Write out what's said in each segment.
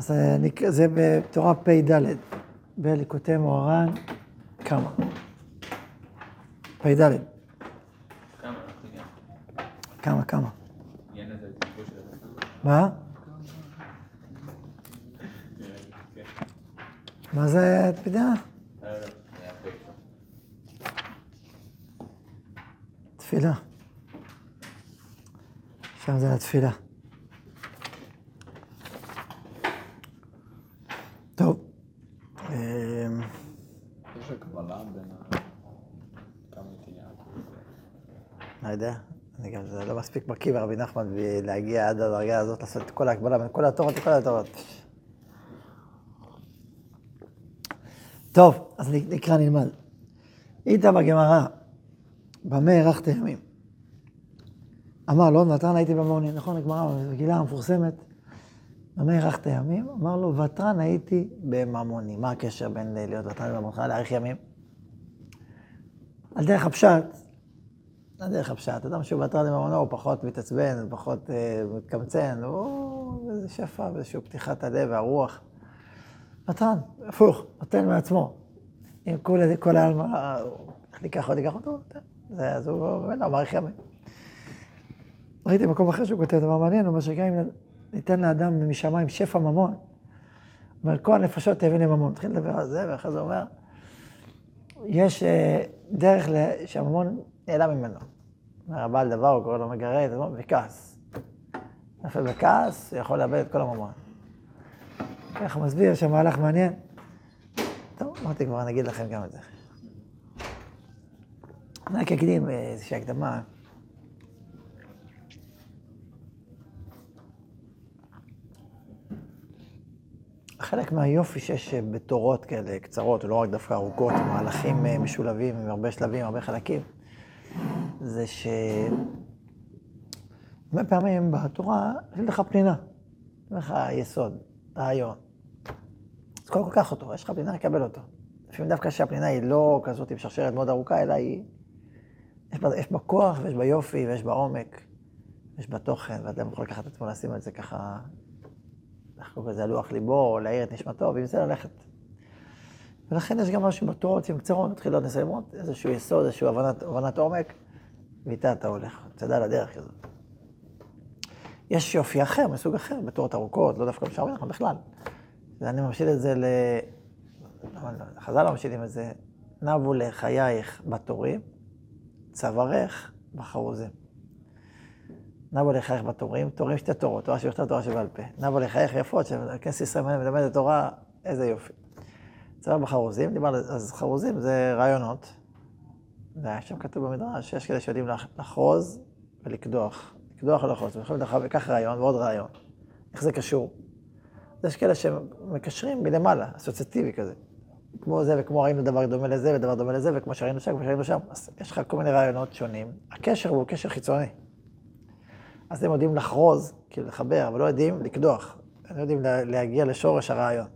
אז זה בתורה פ"ד, בליקוטי מוהר"ן, כמה? פ"ד, כמה? כמה. מה? מה זה, אתה יודע? תפילה. שם זה לתפילה. טוב. אמ, יש הקבלה בין ה... כמה תהיה? לא יודע, אני גם זה לא מספיק בקיא ברבי נחמן להגיע עד הדרגה הזאת, לעשות את כל ההקבלה בין כל התורות לכל התורות. טוב, אז נקרא נלמד. איתה בגמרא, במה הארכת ימים? אמר לו, ותרן הייתי במעוני, נכון, הגמרא, המגילה המפורסמת, במה הארכת ימים? אמר לו, ותרן הייתי בממוני. מה הקשר בין להיות ותרן בממונך להאריך ימים? על דרך הפשט, על דרך הפשט, אדם שהוא ותרן בממונו הוא פחות מתעצבן, הוא פחות אה, מתקמצן, הוא איזה שפע ואיזושהי פתיחת הלב והרוח. ותרן, הפוך, נותן מעצמו. אם כל, כל העלמא, איך ניקח עוד ייקח אותו. זה, אז הוא ממנו מאריך ימים. ראיתי במקום אחר שהוא כותב דבר מעניין, הוא אומר שגם אם ניתן לאדם משמיים שפע ממון, אבל כל הנפשות תביא לממון. התחיל לדבר על זה, ואחרי זה אומר, יש אה, דרך שהממון נעלם ממנו. אומר, הבעל דבר, הוא קורא לו מגרד, הוא בכעס. נופל בכעס, הוא יכול לאבד את כל הממון. ככה מסביר שהמהלך מעניין. טוב, אמרתי כבר, אני אגיד לכם גם את זה. אני רק אקדים איזושהי הקדמה. חלק מהיופי שיש בתורות כאלה קצרות, ולא רק דווקא ארוכות, מהלכים אה, משולבים עם הרבה שלבים, הרבה חלקים, זה ש... הרבה פעמים בתורה יש לך פנינה, יש לך יסוד, רעיון. אז קודם כל קח אותו, יש לך פנינה, קבל אותו. לפעמים דווקא שהפנינה היא לא כזאת עם שרשרת מאוד ארוכה, אלא היא... יש בה, יש בה כוח ויש בה יופי ויש בה עומק, יש בה תוכן, ואדם יכול לקחת את עצמו, לשים את זה ככה, איך קוראים לזה, על לוח ליבו, או להעיר את נשמתו, ועם זה ללכת. ולכן יש גם משהו בתורות עם קצרות, מתחילות נסיימות, איזשהו יסוד, איזושהי הבנת, הבנת עומק, ואיתה אתה הולך, תדע לדרך כזאת. יש יופי אחר, מסוג אחר, בתורות ארוכות, לא דווקא בשער מלאכה בכלל. ואני ממשיל את זה ל... למה לא? חז"ל לא ממשילים את זה, נבו לחייך בתורים, צווארך בחרוזים. נבו לחייך בתורים, תורים שתי תורות, תורה שבכתב, תורה שבעל פה. נבו לחייך יפות, שכנסת ישראל מלמדת תורה, איזה יופי. צוואר בחרוזים, דיבר על אז חרוזים זה רעיונות. ושם כתוב במדרש שיש כאלה שיודעים לח- לחרוז ולקדוח. לקדוח ולחרוז, לקח רעיון ועוד רעיון. איך זה קשור? יש כאלה שמקשרים מלמעלה, אסוציאטיבי כזה. כמו זה, וכמו ראינו דבר דומה לזה, ודבר דומה לזה, וכמו שראינו שם, וכמו שראינו שם. אז יש לך כל מיני רעיונות שונים. הקשר הוא קשר חיצוני. אז הם יודעים לחרוז, כאילו לחבר, אבל לא יודעים לקדוח. הם לא יודעים לה- להגיע לשורש הרעיון.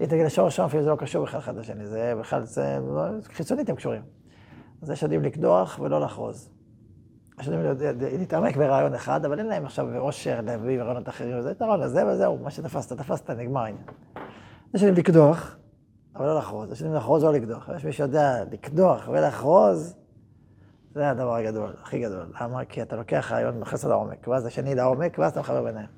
אם תגיע לשורש הרעיון, לפעמים זה לא קשור בכלל אחד לשני, זה בכלל, זה חיצונית הם קשורים. אז יש יודעים לקדוח ולא לחרוז. יש יודעים להתעמק ברעיון אחד, אבל אין להם עכשיו עושר להביא רעיונות אחרים, זה את הרעיון הזה וזהו, מה שתפסת, תפסת, נגמר העניין. יש יודעים לקדוח, אבל לא לחרוז. יש יודעים לחרוז או לקדוח. יש מי שיודע לקדוח ולחרוז, זה הדבר הגדול, הכי גדול. למה? כי אתה לוקח רעיון, מכניס אותו לעומק, ואז השני לעומק, ואז אתה מחבר ביניהם.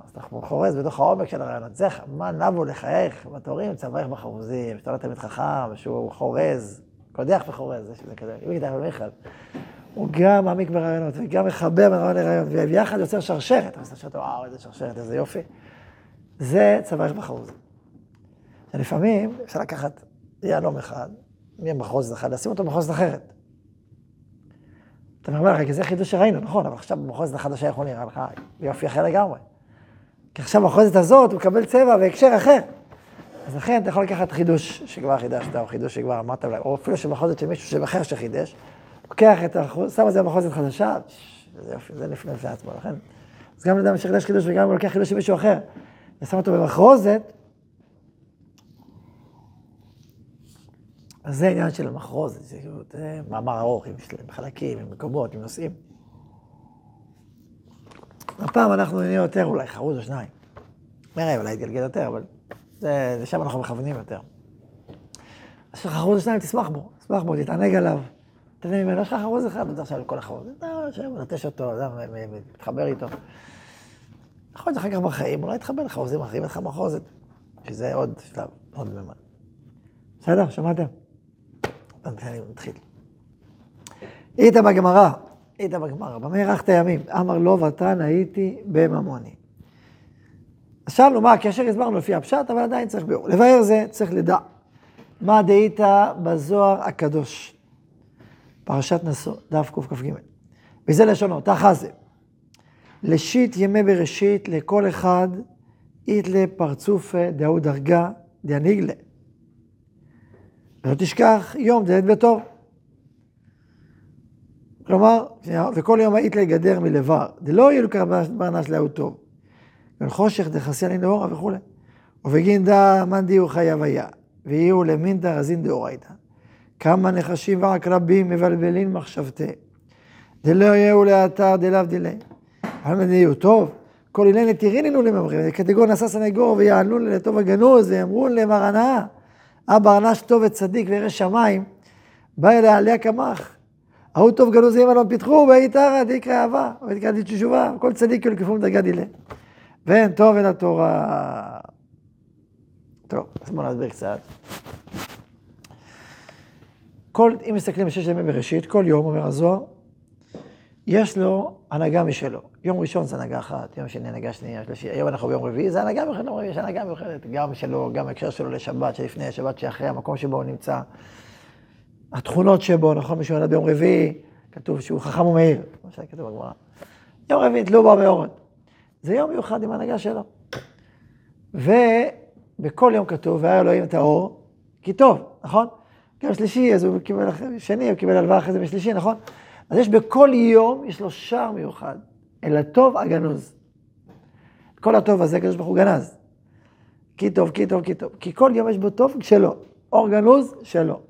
אז אתה חורז בתוך העומק של הרעיונות. זה מה נבו לחייך בתורים, צווארך בחרוזים, שאתה לא תלמיד חכם, שהוא חורז, קודח וחורז, זה שזה כזה, יהודה ומיכל. הוא גם מעמיק ברעיונות, וגם מחבר בין רעיון לרעיון, וביחד יוצר שרשרת. אתה מסתכל, וואו, איזה שרשרת, איזה יופי. זה צווארך בחרוזים. שלפעמים אפשר לקחת יהלום אחד, מי במחוז אחד, לשים אותו במחוז אחרת. אתה אומר, רגע, זה חידוש שראינו, נכון, אבל עכשיו במחוז החדשה יכול נראה לך יופי אחר לגמרי. כי עכשיו במחוזת הזאת הוא מקבל צבע והקשר אחר. אז לכן אתה יכול לקחת חידוש שכבר חידשת, או חידוש שכבר אמרת או אפילו שבחוזת של מישהו אחר שחידש, לוקח את החוז, שם את זה במחוזת חדשה, זה יופי, זה לפני בפני עצמו, לכן. אז גם אדם שחידש חידוש וגם הוא לוקח חידוש של מישהו אחר, ושם אותו במחרוזת, אז זה העניין של המחרוזת, זה כאילו, זה מאמר ארוך, עם חלקים, עם מקומות, עם נושאים. הפעם אנחנו נהיה יותר אולי חרוז או שניים. נראה, אולי יתגלגל יותר, אבל זה, לשם אנחנו מכוונים יותר. אז יש לך חרוז שניים, תשמח בו, תשמח בו, תתענג עליו. תתן ממנו, יש לך חרוז אחד, אתה עכשיו לכל החרוז. אתה יושב, נטש אותו, מתחבר איתו. יכול להיות שאחר כך בחיים, אולי תחבר לחרוזים אחרים, לך מחרוזת. שזה עוד שלב, עוד ממד. בסדר, שמעתם? אני מתחיל. היית בגמרא, היית בגמרא, במה הארכת ימים? אמר לו ותן הייתי בממוני. אז שאלנו מה הקשר, הסברנו לפי הפשט, אבל עדיין צריך ביאור. לבאר זה צריך לדע. מה דהית בזוהר הקדוש. פרשת נשוא, דף קכ"ג. וזה לשונו, תחזה. לשיט ימי בראשית לכל אחד איתלה פרצופה דהו דרגה דהניגלה. ולא תשכח יום דלת בטוב. כלומר, וכל יום היית לגדר מלבר, דלא יהיו לקרב ברנש להוא טוב. ולחושך דחסי עלי נאורה וכולי. ובגין דא מאן דיהו חייב היה, ויהיו למינתא רזין דאורייתא. כמה נחשים ועקרבים מבלבלין מחשבתי. דלא יהיו לאתר דלאו דילי. אבל יהיו טוב, כל אילן נתירינינו לממרים, קטגור נשא סנגור ויענו לטוב הגנוז, ויאמרו למרנה, אבא ארנש טוב וצדיק וירא שמיים, בא אליה עליה קמח. ההוא טוב גנוז ימא לא פיתחו, ואיתרא דיקרא אהבה, ודיקרא תשובה, כל צדיק ילקפום דרגה דילה. ואין טוב אל התורה. טוב, אז בואו נסביר קצת. כל, אם מסתכלים בששת ימי בראשית, כל יום, אומר הזוהר, יש לו הנהגה משלו. יום ראשון זה הנהגה אחת, יום שני הנהגה שנייה, שלישי, היום אנחנו ביום רביעי, זה הנהגה מיוחדת, רביעי יש הנהגה מיוחדת, גם שלו, גם ההקשר שלו לשבת, שלפני, שבת שאחרי, המקום שבו הוא נמצא, התכונות שבו, נכון, מישהו ילד ביום רביעי, כתוב שהוא חכם ומהיר, כמו שכתוב בגמרא. יום רביעי, תלו בו מאורת. זה יום מיוחד עם ההנהגה שלו. ובכל יום כתוב, והיה אלוהים את האור, כי טוב, נכון? גם שלישי, אז הוא קיבל, שני, הוא קיבל הלוואה אחרי זה משלישי, נכון? אז יש בכל יום, יש לו שער מיוחד, אל הטוב הגנוז. כל הטוב הזה, הקדוש ברוך הוא גנז. כי טוב, כי טוב, כי טוב. כי כל יום יש בו טוב שלו. אור גנוז שלו.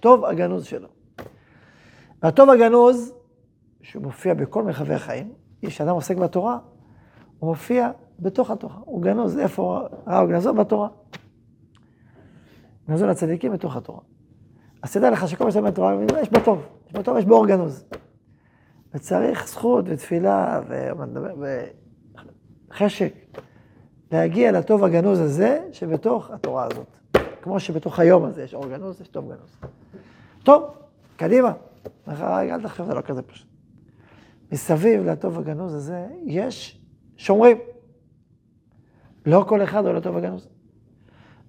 טוב הגנוז שלו. והטוב הגנוז, שהוא מופיע בכל מרחבי החיים, כשאדם עוסק בתורה, הוא מופיע בתוך התורה. הוא גנוז, איפה ראה גנזו? בתורה. גנזו לצדיקים בתוך התורה. אז תדע לך שכל מה שאתה בתורה, יש בו טוב. יש בו טוב, יש בו אור גנוז. וצריך זכות ותפילה וחשק להגיע לטוב הגנוז הזה שבתוך התורה הזאת. כמו שבתוך היום הזה יש אור גנוז, יש טוב גנוז. טוב, קדימה. אל תחשוב, זה לא כזה פשוט. מסביב לטוב הגנוז הזה יש שומרים. לא כל אחד לא טוב הגנוז.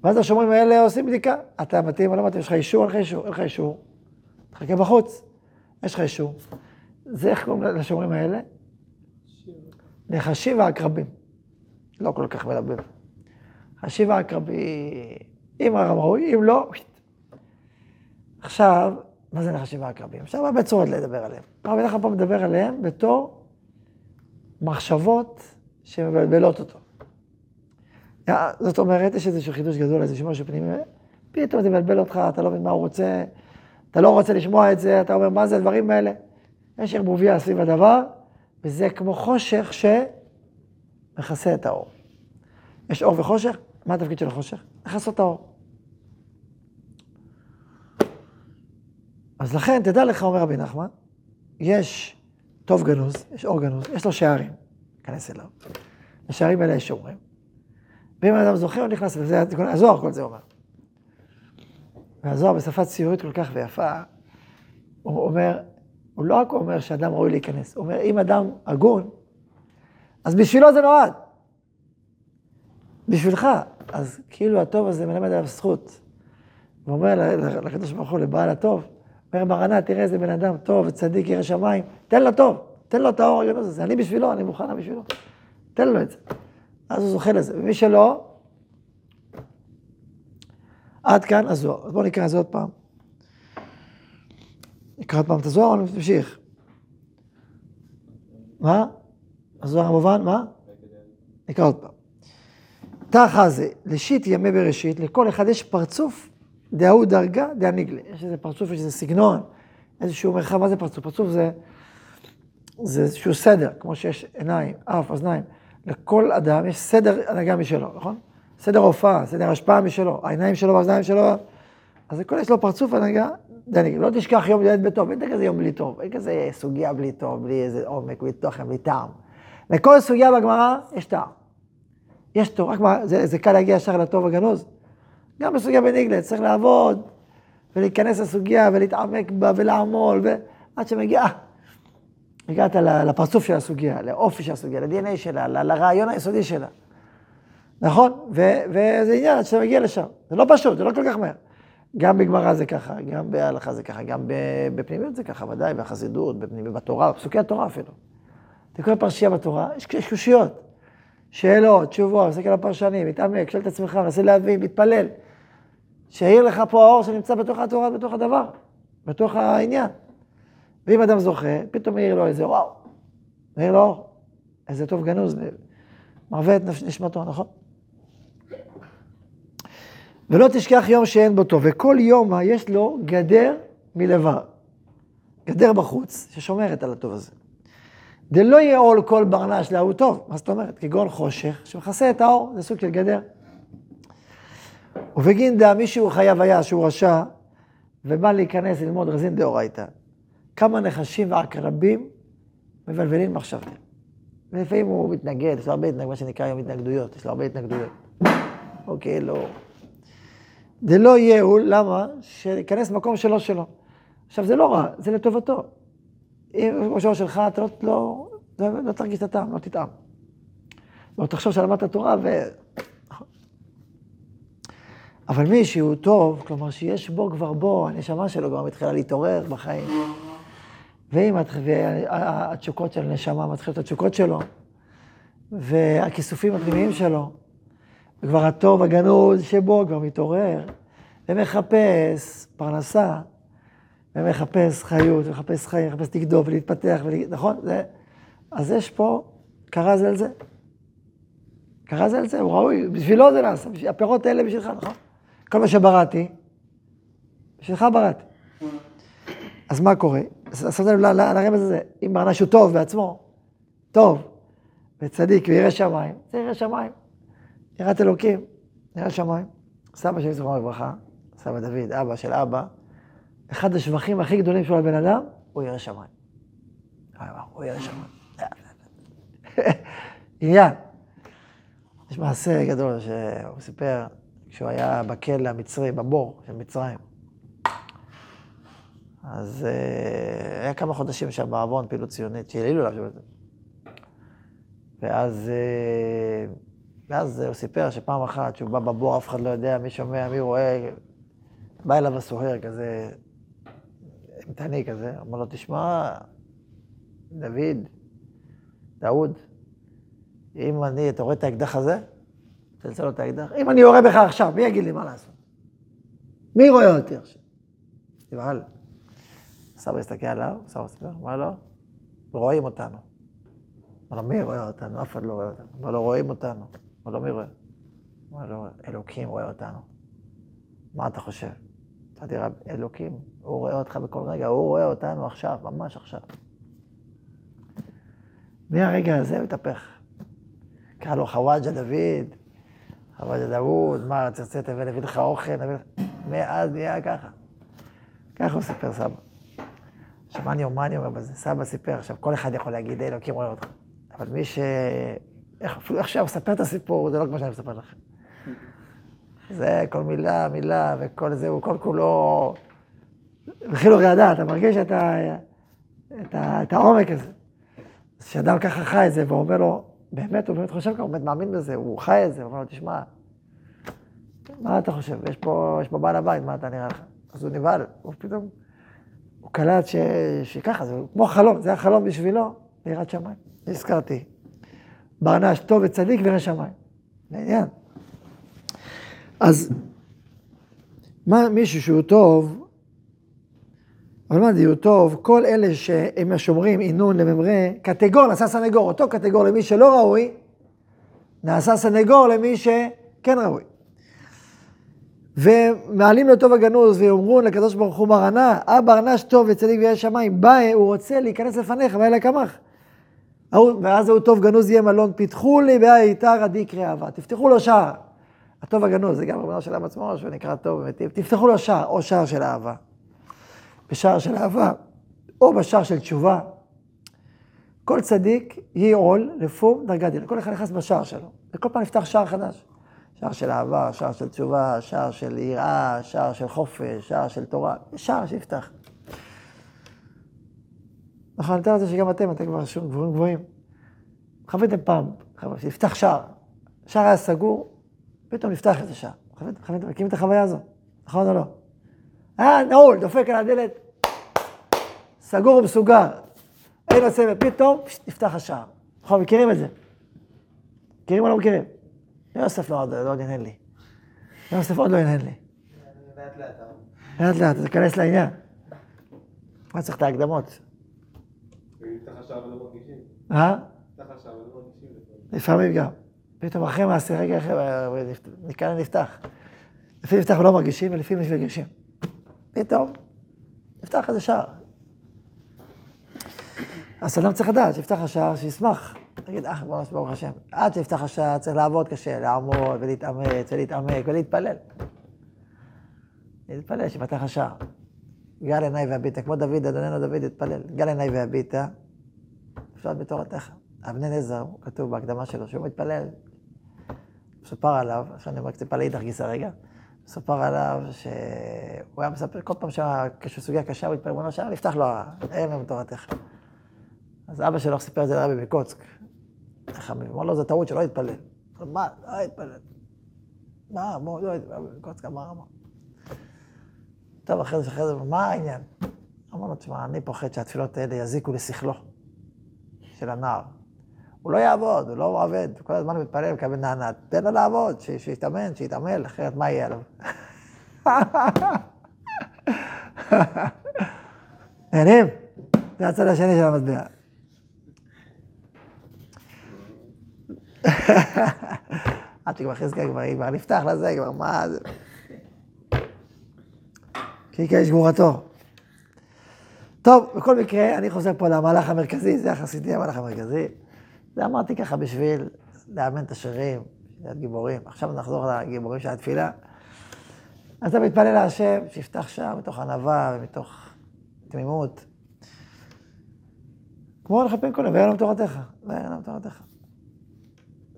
ואז השומרים האלה עושים בדיקה. אתה מתאים או לא מתאים, יש לך אישור, אין לך אישור, אין לך אישור. תחכה בחוץ, יש לך אישור. זה איך קוראים לשומרים האלה? נחשים ועקרבים. לא כל כך מלבב. נחשים ועקרבים, אם הרם ראוי, אם לא, עכשיו, מה זה נחשים ועקרבים? עכשיו הרבה צורות לדבר עליהם. הרב נחמן פה מדבר עליהם בתור מחשבות שמבלבלות אותו. זאת אומרת, יש איזשהו חידוש גדול, איזשהו משהו פנימי, פתאום זה מבלבל אותך, אתה לא מבין מה הוא רוצה, אתה לא רוצה לשמוע את זה, אתה אומר, מה זה הדברים האלה? יש ערבוביה סביב הדבר, וזה כמו חושך שמכסה את האור. יש אור וחושך, מה התפקיד של החושך? לכסות את האור. אז לכן, תדע לך, אומר רבי נחמן, יש טוב גנוז, יש אור גנוז, יש לו שערים, כנס אליו. לשערים האלה יש שומרים. ואם האדם זוכר, הוא נכנס, וזה הזוהר, כל זה אומר. והזוהר בשפה ציורית כל כך ויפה, הוא אומר, הוא לא רק אומר שאדם ראוי להיכנס, הוא אומר, אם אדם הגון, אז בשבילו זה נועד. בשבילך. אז כאילו הטוב הזה מלמד עליו זכות. הוא אומר לקדוש ברוך הוא, לבעל הטוב, אומר מרנה, תראה איזה בן אדם טוב וצדיק, ירא שמיים, תן לו טוב, תן לו את האור הגנוז הזה, אני בשבילו, אני מוכנה בשבילו. תן לו את זה. אז הוא זוכה לזה. ומי שלא, עד כאן הזוהר. אז בואו נקרא את זה עוד פעם. נקרא עוד פעם את הזוהר או נמשיך? מה? הזוהר המובן, מה? נקרא עוד פעם. תחא זה, לשיט ימי בראשית, לכל אחד יש פרצוף דהוא דרגה דהניגלה. יש איזה פרצוף, יש איזה סגנון, איזשהו מרחב, מה זה פרצוף? פרצוף זה, זה איזשהו סדר, כמו שיש עיניים, אף, אוזניים. לכל אדם יש סדר הנהגה משלו, נכון? סדר הופעה, סדר השפעה משלו, העיניים שלו והאוזניים שלו, אז לכל יש לו פרצוף הנהגה, דני, לא תשכח יום ליד בטוב, אין כזה יום בלי טוב, אין כזה סוגיה בלי טוב, בלי איזה עומק, בלי תוכן, בלי טעם. לכל סוגיה בגמרא יש טעם. יש טוב, רק מה, זה, זה קל להגיע ישר לטוב הגנוז. גם בסוגיה בניגלת, צריך לעבוד ולהיכנס לסוגיה ולהתעמק בה ולעמול, ועד שמגיע, הגעת לפרצוף של הסוגיה, לאופי של הסוגיה, ל-DNA שלה, לרעיון היסודי שלה. נכון? ו- וזה עניין עד שאתה מגיע לשם. זה לא פשוט, זה לא כל כך מהר. גם בגמרא זה ככה, גם בהלכה זה ככה, גם בפנימיות זה ככה, ודאי, בחסידות, בפנימיות, בתורה, בפסוקי התורה אפילו. אתה פרשייה בתורה, יש יש קושיות. שאלות, תשובות, מסתכל על הפרשנים, מתעמק, שואל את עצמך, מנסה להבין, מתפלל. שיאיר לך פה האור שנמצא בתוך התורה, בתוך הדבר, בתוך העניין. ואם אדם זוכה, פתאום מאיר לו איזה וואו, מאיר לו איזה טוב גנוז, מרווה את נשמתו, נכון? ולא תשכח יום שאין בו טוב, וכל יום יש לו גדר מלבד. גדר בחוץ, ששומרת על הטוב הזה. דלא יעול כל ברנש להוא טוב, מה זאת אומרת? כגון חושך, שמכסה את האור, זה סוג של גדר. ובגין דא מישהו חייב היה שהוא רשע, ובא להיכנס ללמוד רזין דאורייתא. כמה נחשים ועקרבים מבלבלים מחשבתם. ולפעמים הוא מתנגד, יש לו הרבה התנגדויות, מה שנקרא היום התנגדויות, יש לו הרבה התנגדויות. אוקיי, לא. זה לא ייעול, למה? שייכנס מקום שלא שלו. עכשיו, זה לא רע, זה לטובתו. אם כמו שלא שלך, אתה לא, לא, לא, לא תרגיש את הטעם, לא תטעם. לא תחשוב שלמדת תורה ו... אבל מי שהוא טוב, כלומר שיש בו כבר בו, הנשמה שלו כבר מתחילה להתעורר בחיים. ואם והתשוקות של הנשמה מתחילות את התשוקות שלו, והכיסופים הפנימיים שלו, וכבר הטוב הגנוז שבו כבר מתעורר, ומחפש פרנסה, ומחפש חיות, ומחפש חיים, מחפש לגדול ולהתפתח, ול... נכון? זה... אז יש פה, קרה זה על זה. קרה זה על זה, הוא ראוי, בשבילו זה נעשה, בשביל... הפירות האלה בשבילך, נכון? כל מה שבראתי, בשבילך בראתי. אז מה קורה? אז שמת לב ל- ל- לרמז הזה, אם ברנש הוא טוב בעצמו, טוב, וצדיק וירא שמיים, זה ירא שמיים. יראת אלוקים, ירא שמיים. סבא שלי, זכרונו לברכה, סבא דוד, אבא של אבא, אחד השבחים הכי גדולים שלו על בן אדם, הוא ירא שמיים. הוא ירא שמיים. עניין. יש מעשה גדול שהוא סיפר, כשהוא היה בכלא המצרי, בבור של מצרים. אז אה, היה כמה חודשים שם בעוון, פעילות ציונית, שהעלילו עליו שם. ואז, אה, ואז הוא סיפר שפעם אחת, שהוא בא בבור, אף אחד לא יודע, מי שומע, מי רואה, בא אליו הסוהר כזה, אימתני כזה, אמר לו, תשמע, דוד, דאוד, אם אני, אתה רואה את האקדח הזה? תצלצל לו את האקדח. אם אני יורה בך עכשיו, מי יגיד לי מה לעשות? מי רואה אותי עכשיו? נבהל. סבא הסתכל עליו, סבא סיפר, אמר לו, רואים אותנו. אמר לו, מי רואה אותנו? אף אחד לא רואה אותנו. אמר לו, רואים אותנו. אמר לו, מי רואה? אמר לו, אלוקים רואה אותנו. מה אתה חושב? אמרתי, רב, אלוקים, הוא רואה אותך בכל רגע, הוא רואה אותנו עכשיו, ממש עכשיו. מהרגע הזה הוא התהפך. קרא לו חוואג'ה דוד, חוואג'ה דאוד, מה, תרצה תביא לך אוכל, נביא לך... מאז נהיה ככה. ככה הוא סיפר סבא. עכשיו, מה אני, מה אני אומר בזה? סבא סיפר, עכשיו, כל אחד יכול להגיד, "אה, אלוקים רואה אותך. אבל מי ש... איך, אפילו שהוא מספר את הסיפור, זה לא כמו שאני מספר לכם. זה כל מילה, מילה, וכל זה, הוא כל כולו... בחיל ורעדה, אתה מרגיש את, ה... את, ה... את העומק הזה. אז כשאדם ככה חי את זה, ואומר לו, באמת, הוא באמת חושב ככה, הוא באמת מאמין בזה, הוא חי את זה, הוא אומר לו, תשמע, מה אתה חושב? יש פה, יש פה בעל הבית, מה אתה נראה לך? אז הוא נבהל, הוא פתאום, הוא קלט ש... שככה, זה כמו חלום, זה החלום בשבילו, ליראת שמיים. הזכרתי, ברנש טוב וצדיק וירא שמיים. זה עניין. אז מה, מישהו שהוא טוב, אבל מה זה הוא טוב? כל אלה שהם השומרים עינון לממרה, קטגור נעשה סנגור, אותו קטגור למי שלא ראוי, נעשה סנגור למי שכן ראוי. ומעלים לו טוב הגנוז ויאמרו לקדוש ברוך הוא מרנה, אבא ארנש טוב וצדיק וירא שמיים, בא, הוא רוצה להיכנס לפניך, קמח. ההוא- ואז ההוא טוב גנוז יהיה מלון, פיתחו לי בהיתר עדי קרי אהבה. תפתחו לו שער. הטוב הגנוז, זה גם רבנו של עם עצמו, שהוא נקרא טוב ומיטיב. תפתחו לו שער, או שער של אהבה. בשער של אהבה, או בשער של תשובה. כל צדיק יהי עול לפום דרגה דין. כל אחד נכנס בשער שלו, וכל פעם נפתח שער חדש. שער של אהבה, שער של תשובה, שער של יראה, שער של חופש, שער של תורה. שער שיפתח. נכון, אני מתאר לזה שגם אתם, אתם כבר שום גבוהים גבוהים. חוויתם פעם, חווה- שנפתח שער. שער היה סגור, פתאום נפתח איזה שער. חוויתם, חוויתם, מכירים את החוויה הזו? נכון או לא? היה נעול, דופק על הדלת, סגור ומסוגר. אין עושה, ופתאום פשט, נפתח השער. נכון, מכירים את זה? מכירים או לא מכירים? יוסף לא, עוד לא עוד הנהן לי. יוסף עוד לא הנהן לי. לאט לאט, תיכנס לעניין. מה צריך את ההקדמות? אה? לפעמים. גם. פתאום אחרי מעשה, רגע אחרי, מכאן נפתח. לפעמים נפתח ולא מרגישים, ולפעמים מרגישים. פתאום, נפתח איזה שער. אז אדם צריך לדעת, שיפתח השער, שישמח. תגיד, אה, ברוך ברוך השם. עד שיפתח השער צריך לעבוד קשה, לעמוד ולהתאמץ ולהתעמק ולהתפלל. להתפלל שיפתח השער. גל עיניי והביטה, כמו דוד, אדוננו דוד התפלל. גל עיניי והביטה, אפשר בתורתך. אבני נזר, הוא כתוב בהקדמה שלו, שהוא מתפלל. מסופר עליו, עכשיו אני אומר קצת לאידך גיסא רגע, מסופר עליו שהוא היה מספר, כל פעם כשהוא סוגיה קשה, הוא התפלל, ריבונו שלום, נפתח לו, ערב יום תורתך. אז אבא שלו סיפר את זה לרבי מקוצק. חכמים, אמר לו, זו טעות שלא התפלל. אמר, מה, לא התפלל. מה, בוא, לא התפלל, רבי מקוצק אמר. טוב, אחרי זה, אחרי זה, מה העניין? אמר לו, תשמע, אני פוחד שהתפילות האלה יזיקו לשכלו של הנער. הוא לא יעבוד, הוא לא עובד, הוא כל הזמן מתפלל, מקבל נענת. תן לו לעבוד, שיתאמן, שיתעמל, אחרת מה יהיה עליו? נהנים? זה הצד השני של המטבע. עד שכבר חזקה כבר, כבר נפתח לזה, כבר מה זה? כי יש גבורתו. טוב, בכל מקרה, אני חוזר פה למהלך המרכזי, זה החסידי המהלך המרכזי. זה אמרתי ככה בשביל לאמן את השירים, להיות גיבורים. עכשיו נחזור לגיבורים של התפילה. אז אתה מתפלל להשם, שיפתח שם מתוך ענווה ומתוך תמימות. כמו פן קודם, ואין לנו תורתך, ואין לנו תורתך.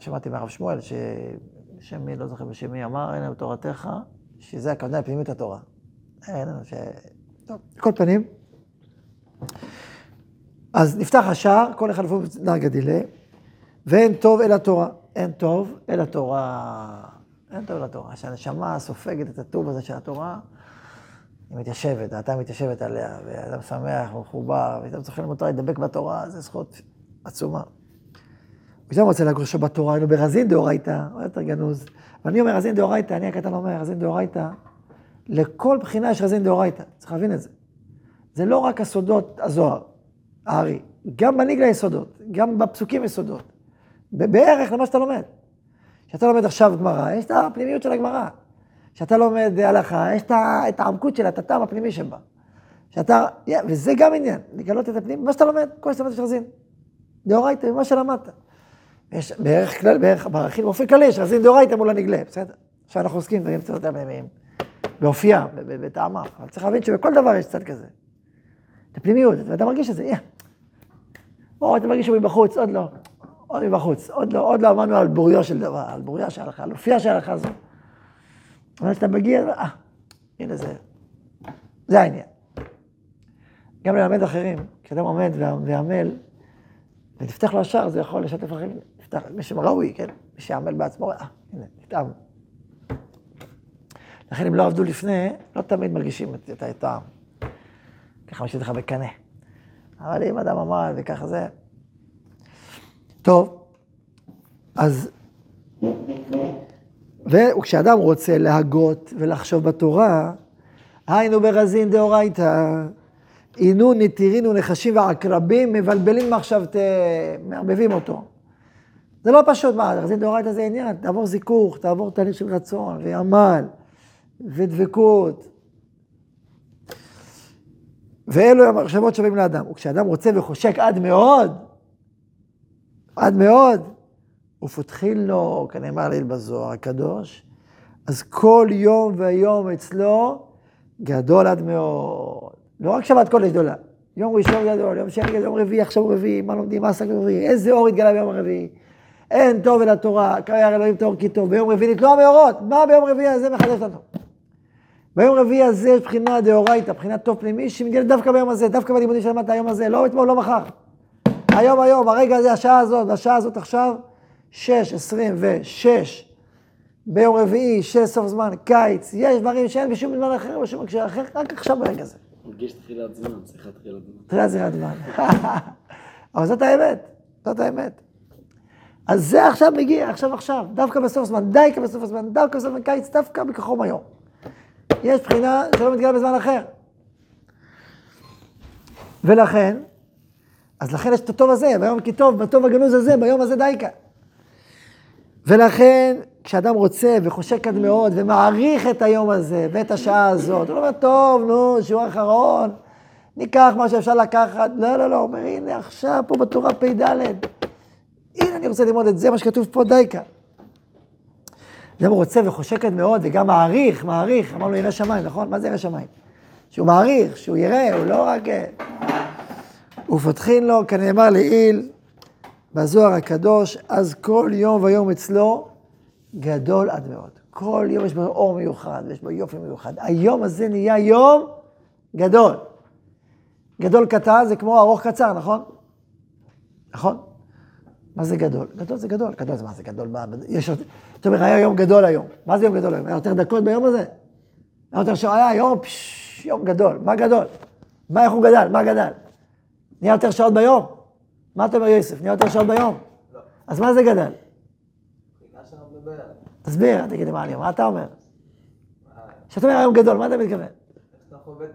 שמעתי מהרב שמואל, ששם מי, לא זוכר בשם מי אמר, אין לנו תורתך, שזה הכוונה לפנימיות התורה. אין לנו ש... טוב, על כל פנים. אז נפתח השער, כל אחד לפעמים נרגה דילה, ואין טוב אל התורה. אין טוב אל התורה. אין טוב אל התורה. שהנשמה סופגת את הטוב הזה של התורה, היא מתיישבת, דעתה מתיישבת עליה, ואדם שמח ומחובר, ואדם זוכר למטרה להידבק בתורה, זו זכות עצומה. ושם רוצה לגור שם בתורה, היינו ברזין דאורייתא, עוד יותר גנוז. ואני אומר רזין דאורייתא, אני הקטן אומר רזין דאורייתא, לכל בחינה יש רזין דאורייתא, צריך להבין את זה. זה לא רק הסודות הזוהר, הארי, גם בניגלה יסודות, גם בפסוקים יסודות. בערך למה שאתה לומד. כשאתה לומד עכשיו גמרא, יש את הפנימיות של הגמרא. כשאתה לומד הלכה, יש את העמקות שלה, את הטעם הפנימי שבה. שאתה, וזה גם עניין, לגלות את הפנים, מה שאתה לומד, כל שאתה לומד יש רזין. דאורייתא, ממה שלמדת. יש בערך כלל, בערך, בערכים, באופן כללי, יש רזין דאורייתא מול הנגלה, בסדר? עכשיו אנחנו עוסקים יותר פנימיים, באופיים, בטעמם, אבל צריך להבין שבכל דבר יש צד כזה. את הפנימיות, ואתה מרגיש את זה, יא. או אתה מרגיש שהוא מבחוץ, עוד לא, עוד מבחוץ, עוד לא, עוד לא אמרנו על בוריו של דבר, על בוריה של הלכה, על אופייה של הלכה הזו. אבל כשאתה מגיע, אה, הנה זה, זה העניין. גם ללמד אחרים, כשאדם עומד ועמל, ותפתח לו השער, זה יכול לשתף אחרים, תפתח, מי שראוי, כן, שעמל בעצמו, אה, הנה, נתאם. לכן אם לא עבדו לפני, לא תמיד מרגישים את, את הטעם. ככה משאיר לך בקנה. אבל אם אדם עמד וככה זה... טוב, אז... וכשאדם רוצה להגות ולחשוב בתורה, היינו ברזין דאורייתא, עינו נטירינו נחשים ועקרבים, מבלבלים מחשבתי, מערבבים אותו. זה לא פשוט, מה, רזין דאורייתא זה עניין, תעבור זיכוך, תעבור תהליך של רצון ועמל ודבקות. ואלו המחשבות שווים לאדם. וכשאדם רוצה וחושק עד מאוד, עד מאוד. ופותחין לו, כנאמר ליל בזוהר הקדוש, אז כל יום ויום אצלו גדול עד מאוד. לא רק שבת קודש גדולה, יום ראשון גדול, יום שני גדול, יום רביעי, עכשיו רביעי, מה לומדים, מה עסק רביעי, איזה אור התגלה ביום הרביעי. אין טוב אל התורה, קרא אלוהים טוב כי טוב. ביום רביעי נתלו המאורות, מה ביום רביעי הזה מחדש לנו? ביום רביעי הזה יש בחינה דאורייתא, בחינת טוב פנימי, שמתגלת דווקא ביום הזה, דווקא בלימודים שלמדת היום הזה, לא אתמול, לא מחר. היום, היום, הרגע הזה, השעה הזאת, והשעה הזאת עכשיו, שש, עשרים ושש, ביום רביעי, שש סוף זמן, קיץ, יש דברים שאין בשום זמן אחר, בשום הקשר אחר, רק עכשיו ברגע הזה. מרגיש תחילת זמן, שיחת תחילת זמן. תחילת זמן. אבל זאת האמת, זאת האמת. אז זה עכשיו מגיע, עכשיו עכשיו, דווקא בסוף זמן, דייקה בסוף הזמן, דווקא בסוף הזמן, קיץ, דווקא בכחום היום. יש בחינה שלא מתגלה בזמן אחר. ולכן, אז לכן יש את הטוב הזה, ביום כי טוב, בטוב הגנוז הזה, ביום הזה דייקה. ולכן, כשאדם רוצה וחושק עד מאוד ומעריך את היום הזה ואת השעה הזאת, הוא אומר, טוב, נו, שיעור אחרון, ניקח מה שאפשר לקחת. לא, לא, לא, הוא אומר, הנה, עכשיו פה בתורה פ"ד, הנה, אני רוצה ללמוד את זה, מה שכתוב פה, דייקה. אדם רוצה וחושק עד מאוד וגם מעריך, מעריך, אמרנו ירא שמיים, נכון? מה זה ירא שמיים? שהוא מעריך, שהוא יראה, הוא לא רק... אה, ופותחין לו, כנאמר לעיל, בזוהר הקדוש, אז כל יום ויום אצלו גדול עד מאוד. כל יום יש בו אור מיוחד, ויש בו יופי מיוחד. היום הזה נהיה יום גדול. גדול קטן זה כמו ארוך קצר, נכון? נכון? מה זה גדול? גדול זה גדול. גדול זה מה זה גדול? מה? יש עוד... זאת אומרת, היה יום גדול היום. מה זה יום גדול היום? היה יותר דקות ביום הזה? היה יותר שעות? היה יום, פשש, יום גדול. מה גדול? מה, איך הוא גדל? מה גדל? נהיה יותר שעות ביום? מה אתה אומר, יוסף? נהיה יותר שעות ביום? לא. אז מה זה גדל? עליה. תסביר, תגיד לי מה אני אומר, מה אתה אומר? כשאתה אומר היום גדול, מה אתה מתכוון? חווה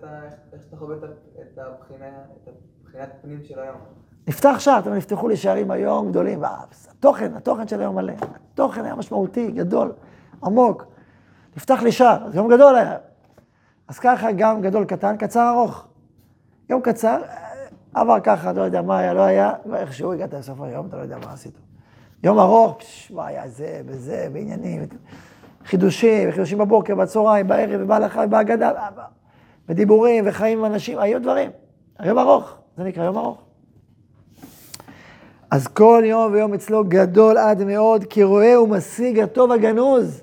את הבחינת פנים של היום. נפתח שער, אתם נפתחו לי שערים היום גדולים, ואה, התוכן, התוכן של היום מלא. התוכן היה משמעותי, גדול, עמוק. נפתח לי שער, אז יום גדול היה. אז ככה גם גדול קטן, קצר ארוך. יום קצר, אה, עבר ככה, לא יודע מה היה, לא היה, ואיכשהו הגעת לסוף היום, אתה לא יודע מה עשית. יום ארוך, פש, מה היה זה וזה, בעניינים, חידושים, חידושים בבוקר, בצהריים, בערב, ובהלכה, ובהגדה, ודיבורים, וחיים עם אנשים, היו דברים. היום ארוך, זה נקרא יום ארוך. אז כל יום ויום אצלו גדול עד מאוד, כי רואה ומשיג הטוב הגנוז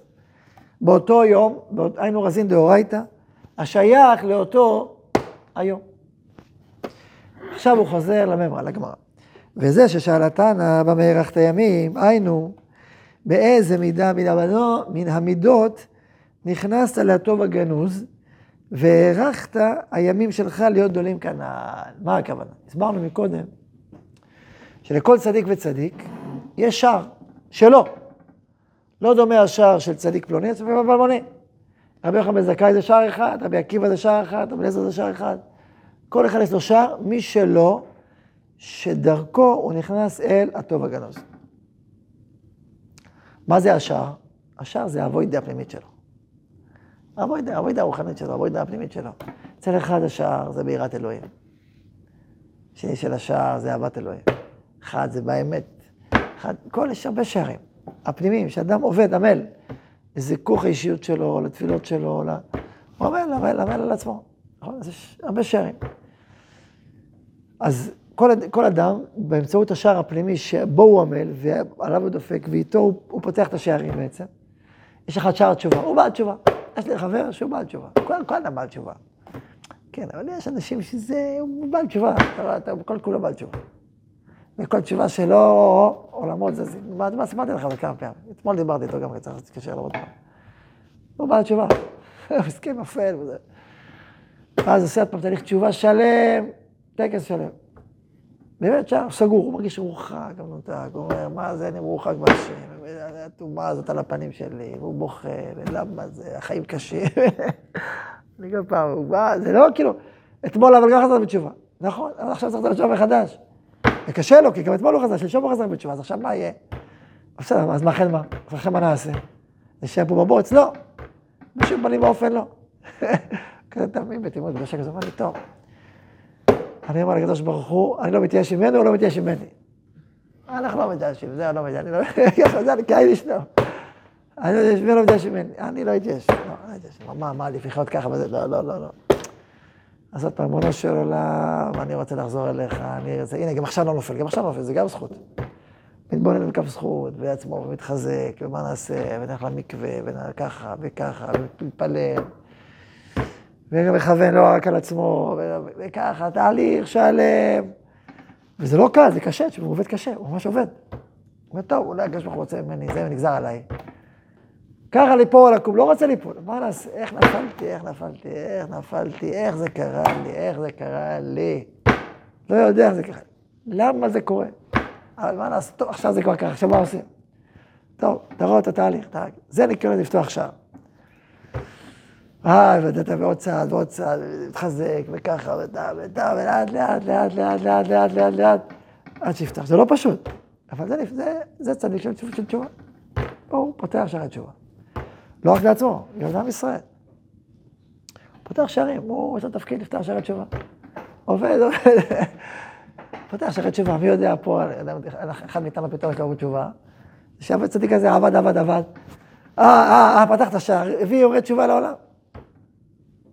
באותו יום, היינו רזין דאורייתא, השייך לאותו היום. עכשיו הוא חוזר לממרה, לגמרא. וזה ששאל התנא במה הארכת ימים, היינו, באיזה מידה מן המידות נכנסת לטוב הגנוז, והארכת הימים שלך להיות גדולים כנען. מה הכוונה? הסברנו מקודם שלכל צדיק וצדיק יש שער שלו. לא דומה השער של צדיק פלוני, צדיק פלוני. רבי יוחנן בן זכאי זה שער אחד, רבי עקיבא זה שער אחד, רבי אליעזר זה שער אחד. כל אחד יש לו שער, מי שלא, שדרכו הוא נכנס אל הטוב הגנוז. מה זה השער? השער זה האבוידה הפנימית שלו. האבוידה, האבוידה הרוחנית שלו, האבוידה הפנימית שלו. אצל אחד השער זה ביראת אלוהים. שני של השער זה אהבת אלוהים. אחד זה באמת. אחד, כל, יש הרבה שערים. הפנימיים, שאדם עובד, עמל, לזיכוך האישיות שלו, לתפילות שלו, ל... הוא עמל, עמל, עמל על עצמו. נכון? אז יש הרבה שערים. אז כל, כל אדם, באמצעות השער הפנימי שבו הוא עמל, ועליו הוא דופק, ואיתו הוא, הוא פותח את השערים בעצם, יש לך שער תשובה, הוא בעל תשובה. יש לי חבר שהוא בעל תשובה. כל, כל אדם בעל תשובה. כן, אבל יש אנשים שזה, הוא בעל תשובה, אתה, אתה כל כולו בעל תשובה. וכל תשובה שלו, עולמות זזים. מה, מה סיפרתי לך כמה פעמים? אתמול דיברתי איתו גם, צריך להתקשר אליו עוד פעם. הוא בעל תשובה. הסכם אפל וזה. ואז עושה עוד פעם תהליך תשובה שלם, טקס שלם. באמת שם סגור, הוא מרגיש מורחק, גם נותק, הוא אומר, מה זה, אני מורחק מהשם, הטומאה הזאת על הפנים שלי, והוא בוכה, ולמה זה, החיים קשים. אני כל פעם, הוא בא, זה לא כאילו, אתמול אבל גם חזר בתשובה. נכון, אבל עכשיו צריך לתשובה מחדש. זה קשה לו, כי גם אתמול הוא חזר, שלשום הוא חזר בתשובה, אז עכשיו מה יהיה? בסדר, אז מה לכן מה? לכן מה נעשה? נשאר פה בבוץ? לא. בשום פנים ואופן לא. כזה תמים בתמימות, בשקט, זה אומר לי, טוב. אני אומר לקדוש ברוך הוא, אני לא מתייאש ממנו, הוא לא מתייאש ממני. אנחנו לא מדשים, זה לא מדשים, אני לא... ככה, זה הייתי שלו. אני לא מי לא מדשים ממני? אני לא אתייש. לא, לא אתייש. מה, מה, עדיף לחיות ככה וזה? לא, לא, לא, לא. אז עוד פעם, ריבונו של עולם, אני רוצה לחזור אליך, אני רוצה... הנה, גם עכשיו לא נופל, גם עכשיו לא נופל, זה גם זכות. מתבונן בכף זכות, בעצמו, ומתחזק, ומה נעשה, ונלך למקווה, וככה, וככה, ומתפלל. וגם מכוון לא רק על עצמו, וככה, תהליך שלם. וזה לא קל, זה קשה, הוא עובד קשה, הוא ממש עובד. הוא אומר, טוב, אולי הקדוש ברוך הוא רוצה ממני, זה נגזר עליי. ככה ליפול, לקום, לא רוצה ליפול. מה נעשה? איך נפלתי, איך נפלתי, איך נפלתי, איך זה קרה לי, איך זה קרה לי. לא יודע איך זה קרה. למה זה קורה? אבל מה נעשה? טוב, עכשיו זה כבר ככה, עכשיו מה עושים? טוב, תראו את התהליך, תהליך. זה נקרא לפתוח שער. אה, ואתה ועוד צעד ועוד צעד, מתחזק, וככה, ואתה, ואתה, ולאט, לאט, לאט, לאט, לאט, לאט, לאט, לאט, עד שיפתח. זה לא פשוט, אבל זה, זה, זה צדיק של, של תשובה. הוא פותח שערי תשובה. לא רק לעצמו, גם לעם ישראל. פותח שערים, הוא, לו תפקיד לפתח שערי תשובה. עובד, עובד. פותח שערי תשובה, מי יודע פה, אחד מאיתנו פתאום יש לו תשובה. שהעבוד צדיק הזה עבד, עבד, עבד. אה, אה, אה, פתח את השער, הביא יורד תשובה לעולם.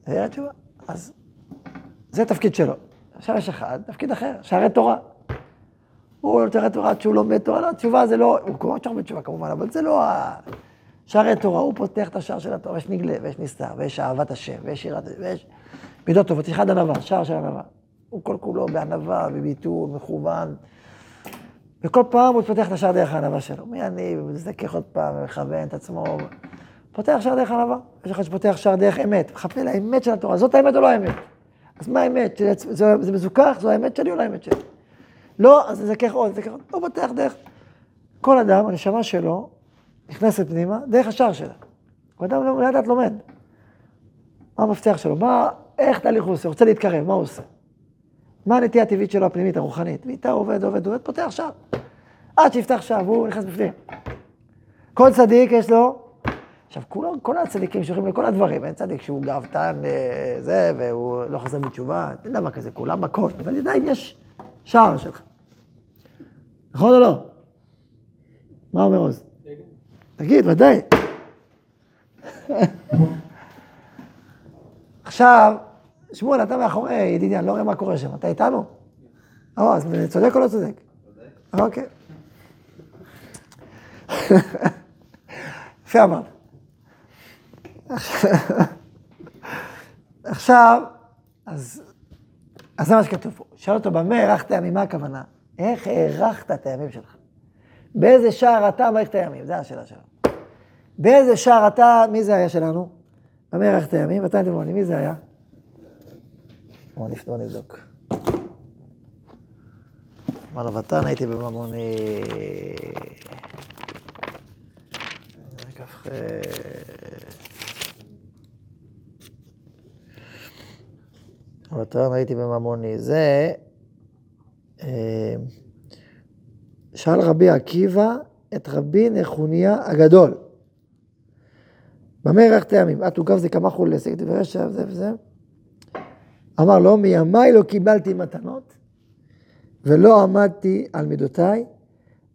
זה ירד תשובה. אז זה תפקיד שלו. עכשיו יש אחד, תפקיד אחר, שערי תורה. הוא נותן תורה עד שהוא לומד תורה, לא, תשובה זה לא, הוא קורא שם בתשובה כמובן, אבל זה לא ה... שערי תורה, הוא פותח את השער של התורה, יש נגלה, ויש נסתר, ויש אהבת השם, ויש יראת, ויש מידות טובות, יש אחד ענווה, שער של ענווה. הוא כל כולו בענווה, בביטול, מכוון. וכל פעם הוא פותח את השער דרך הענווה שלו. מי אני, ומזדכך עוד פעם, ומכוון את עצמו. פותח שער דרך ענווה. יש אחד שפותח שער דרך אמת, מחפה לאמת של התורה. זאת האמת או לא האמת? אז מה האמת? זה, זה מזוכח? זו האמת שלי או לא האמת שלי? לא, אז נזכך עוד, נזכך עוד. הוא פותח דרך... כל אדם, הנשמה שלו, נכנסת פנימה, דרך השער שלה. הוא אדם לאט לאט לומד. מה המפתח שלו? מה, איך תהליך הוא עושה? רוצה להתקרב, מה הוא עושה? מה הנטייה הטבעית שלו, הפנימית, הרוחנית? ואיתה עובד, עובד, עובד, פותח שער. עד שיפתח שער, והוא נכנס בפנים. כל צדיק יש לו... עכשיו, כולו, כל הצדיקים שהולכים לכל הדברים, אין צדיק שהוא גאוותן, אה, זה, והוא לא חוזר בתשובה, אין דבר כזה, כולם מכות, אבל עדיין יש שער שלך. נכון או לא? מה אומר עוז? תגיד, ודאי. עכשיו, שמואל, אתה מאחורי, ידידי, אני לא רואה מה קורה שם, אתה איתנו? או, אז צודק או לא צודק? אוקיי. יפה אמרת. עכשיו, אז, אז זה מה שכתוב פה. שאל אותו, במה הארכת ימים? מה הכוונה? איך הארכת את הימים שלך? באיזה שער אתה מעריך את הימים? זו השאלה שלנו. באיזה שער אתה, מי זה היה שלנו? במה הארכת הימים? ואתה נתמוני, מי זה היה? בוא נבדוק. אמרנו, ותן הייתי בממוני... כ"ח... ותן הייתי בממוני. זה... שאל רבי עקיבא את רבי נחוניה הגדול. במה הארכת ימים? את עוגב זה כמה חולי, עסק דברי רשע וזה וזה. אמר לו, מימיי לא קיבלתי מתנות, ולא עמדתי על מידותיי,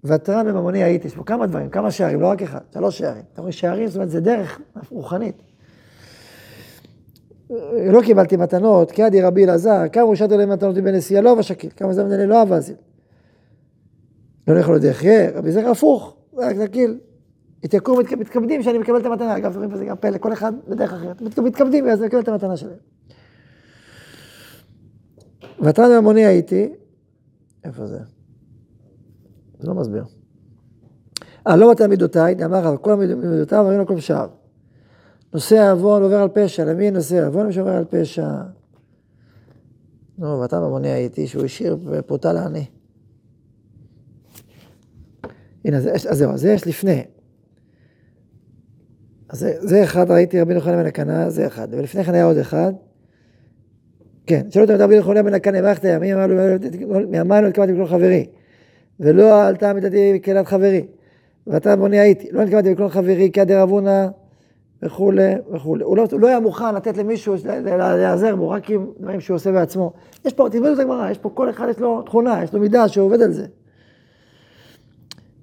ותרן בממוני הייתי. יש פה כמה דברים, כמה שערים, לא רק אחד, שלוש שערים. אתה רואה שערים, זאת אומרת, זה דרך רוחנית. לא קיבלתי מתנות, כי עדי רבי אלעזר, כמה הושעת להם מתנות מבן נשיאה לא ושקיל, כמה זמן אני לא אבזיל. לא יכול להיות יחיה, רבי זכר הפוך, רק נקיל. התייקרו מתכבדים שאני מקבל את המתנה, אגב, רואים בזה גם פלא, כל אחד בדרך אחרת. מתכבדים, אז אני מקבל את המתנה שלהם. ותרן בממוני הייתי, איפה זה? זה לא מסביר. אה, לא מתן מידותיי, דאמר רב, כל מידותיו אמרים לו כל שער. נושא עוון עובר על פשע, למי נושא עוון מי שעובר על פשע? נו, ואתה במוני הייתי, שהוא השאיר פרוטה לעני. הנה, אז זהו, זה יש לפני. אז זה, זה אחד, ראיתי רבי נחוניה בן הקנה, זה אחד. ולפני כן היה עוד אחד. כן, שאלו אותם את רבי נחוניה בן הקנה, ואיך הימים, אמר לו, לא התכוונתי בכל חברי. ולא עלתה מידתי בקהילת חברי. ואתה בוני הייתי, לא התכוונתי בכל חברי, כעדי רבונה וכולי וכולי. הוא לא, הוא לא היה מוכן לתת למישהו להיעזר בו, רק עם דברים שהוא עושה בעצמו. יש פה, תלמדו את הגמרא, יש פה כל אחד יש לו תכונה, יש לו מידה שעובד על זה.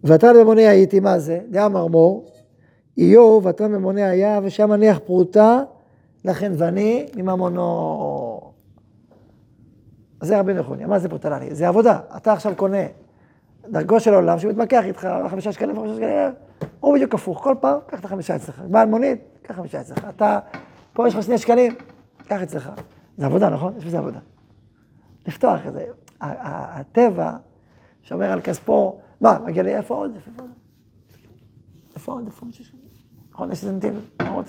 ותרן במונה הייתי, מה זה? דאמר מור, איוב ותרן במונה היה, ושם מניח פרוטה, לכן ואני מממונו. זה רבי נחוניה, מה זה פרוטה לעני? זה עבודה, אתה עכשיו קונה דרגו של עולם שמתמקח איתך, חמישה שקלים, חמישה שקלים, הוא בדיוק הפוך, כל פעם, קח את החמישה אצלך. בעל מונית, קח חמישה אצלך. אתה, פה יש לך שני שקלים, קח אצלך. זה עבודה, נכון? יש בזה עבודה. לפתוח את זה. הטבע שומר על כספו, מה, מגיע לי, איפה עוד? איפה עוד? איפה עוד? נכון, יש איזה נתיב, עוד?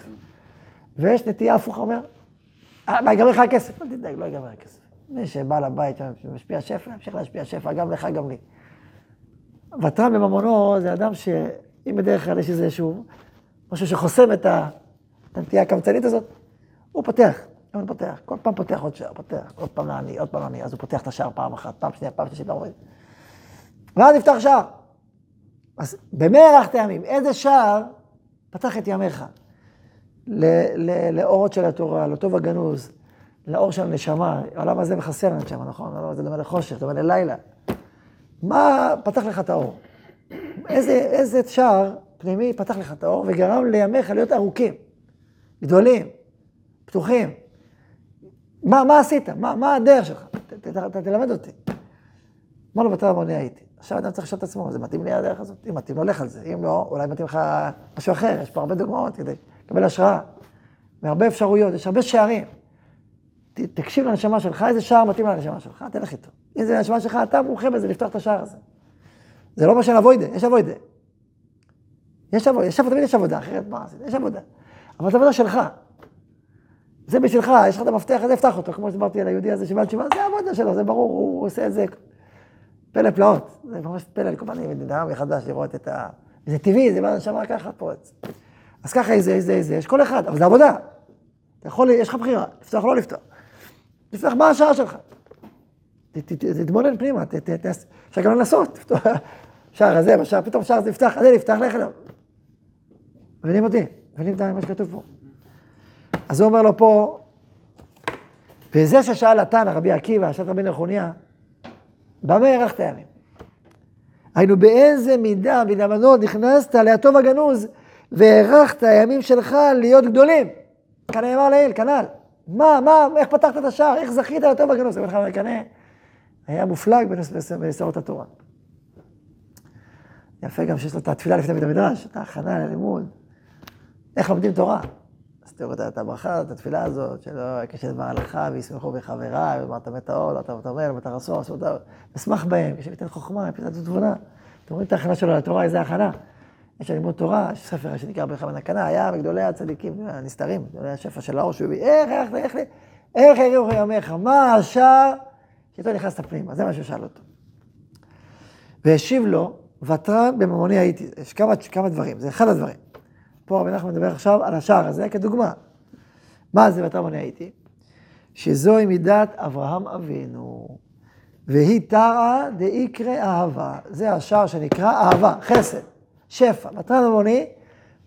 ויש נטייה הפוכה, אומר, "אה, מה, ייגמר לך הכסף? אל תדאג, לא ייגמר הכסף. מי שבא לבית, משפיע שפע, ימשיך להשפיע שפע, גם לך, גם לי. ותרן בממונו זה אדם שאם בדרך כלל יש איזשהו משהו שחוסם את הנטייה הקמצנית הזאת, הוא פותח, הוא פותח, כל פעם פותח עוד שער, פותח, עוד פעם לעני, עוד פעם לעני, אז הוא פותח את השער פעם אחת, פעם שנייה, פעם שלישית. ואז נפתח שער. אז הארכת ימים? איזה שער פתח את ימיך? לאורות של התורה, לטוב הגנוז, לאור של הנשמה. העולם הזה מחסר לנשמה, נכון? הזה דומה לחושך, דומה ללילה. מה פתח לך את האור? איזה, איזה שער פנימי פתח לך את האור וגרם לימיך להיות ארוכים, גדולים, פתוחים. מה, מה עשית? מה, מה הדרך שלך? ת, ת, ת, תלמד אותי. אמר לו בתר המוני הייתי. עכשיו אדם צריך לשאול את עצמו, זה מתאים לי הדרך הזאת? אם מתאים, הולך על זה. אם לא, אולי מתאים לך משהו אחר. יש פה הרבה דוגמאות כדי לקבל השראה. והרבה אפשרויות, יש הרבה שערים. ת, תקשיב לנשמה שלך, איזה שער מתאים לנשמה שלך, תלך איתו. אם זה לנשמה שלך, אתה מומחה בזה, לפתוח את השער הזה. זה לא מה של אבוידה, יש אבוידה. יש עבודה, יש עבודה, תמיד יש עבודה, אחרת מה עשית? יש עבודה. אבל זו עבודה שלך. זה בשבילך, יש לך את המפתח הזה, אפתח אותו, כמו שדיברתי על היהודי הזה שבא תשובה, זה העבודה שלו, זה ברור, הוא עושה את זה פלא פלאות. זה ממש פלא, כל פעם אני נדהם מחדש לראות את ה... זה טבעי, זה בנשמה ככה פורץ. אז ככה איזה, איזה, איזה, יש כל אחד, אבל זה עבודה. אתה יכול, יש לך בחירה, לפתוח או לא לפתוח. לפתוח, מה השעה שלך? תתבונן פנימה, אפשר גם לנסות, שער הזה, בשער, פתאום שער הזה נפתח, הזה נפתח, לך אליו. מבינים אותי? מבינים את מה שכתוב פה? אז הוא אומר לו פה, וזה ששאל התנא, רבי עקיבא, שאלת רבי נחוניה, במה הארכת ימים? היינו באיזה מידה מן המנות נכנסת להטוב הגנוז והארכת הימים שלך להיות גדולים. כאן נאמר לעיל, כנ"ל. מה, מה, איך פתחת את השער? איך זכית לטוב הגנוז? אומר לך, קנה, היה מופלג בנס- בנסיעות התורה. יפה גם שיש לו את התפילה לפני בית המדרש, את ההכנה ללימוד. איך לומדים תורה? אז תראו את- הברכה, את התפילה הזאת, שלא יקשת בהלכה וישמחו בחבריי, ואמרת מטאו, לא טוב תאמר, מטר עשו, עשו טוב. אשמח בהם, כשהם ייתן חוכמה, ייתן תבונה. אתם רואים את ההכנה שלו לתורה, איזה הכנה. יש לימוד תורה, יש ספר שנקרא ברכה בנקנה, היה מגדולי הצדיקים, הנסתרים, גדולי השפע של האור שהוא הביא, איך, איך, איך, איך, איך יראו ימיך, מה השער שאיתו נכנסת פנימה, זה מה שהוא שאל אותו. והשיב לו, ותרן בממוני הייתי, יש כמה, כמה דברים, זה אחד הדברים. פה רבי נחמן מדבר עכשיו על השער הזה כדוגמה. מה זה ותרן בממוני הייתי? שזוהי מידת אברהם אבינו, והיא תרא דאיקרא אהבה. זה השער שנקרא אהבה, חסד, שפע. ותרן בממוני,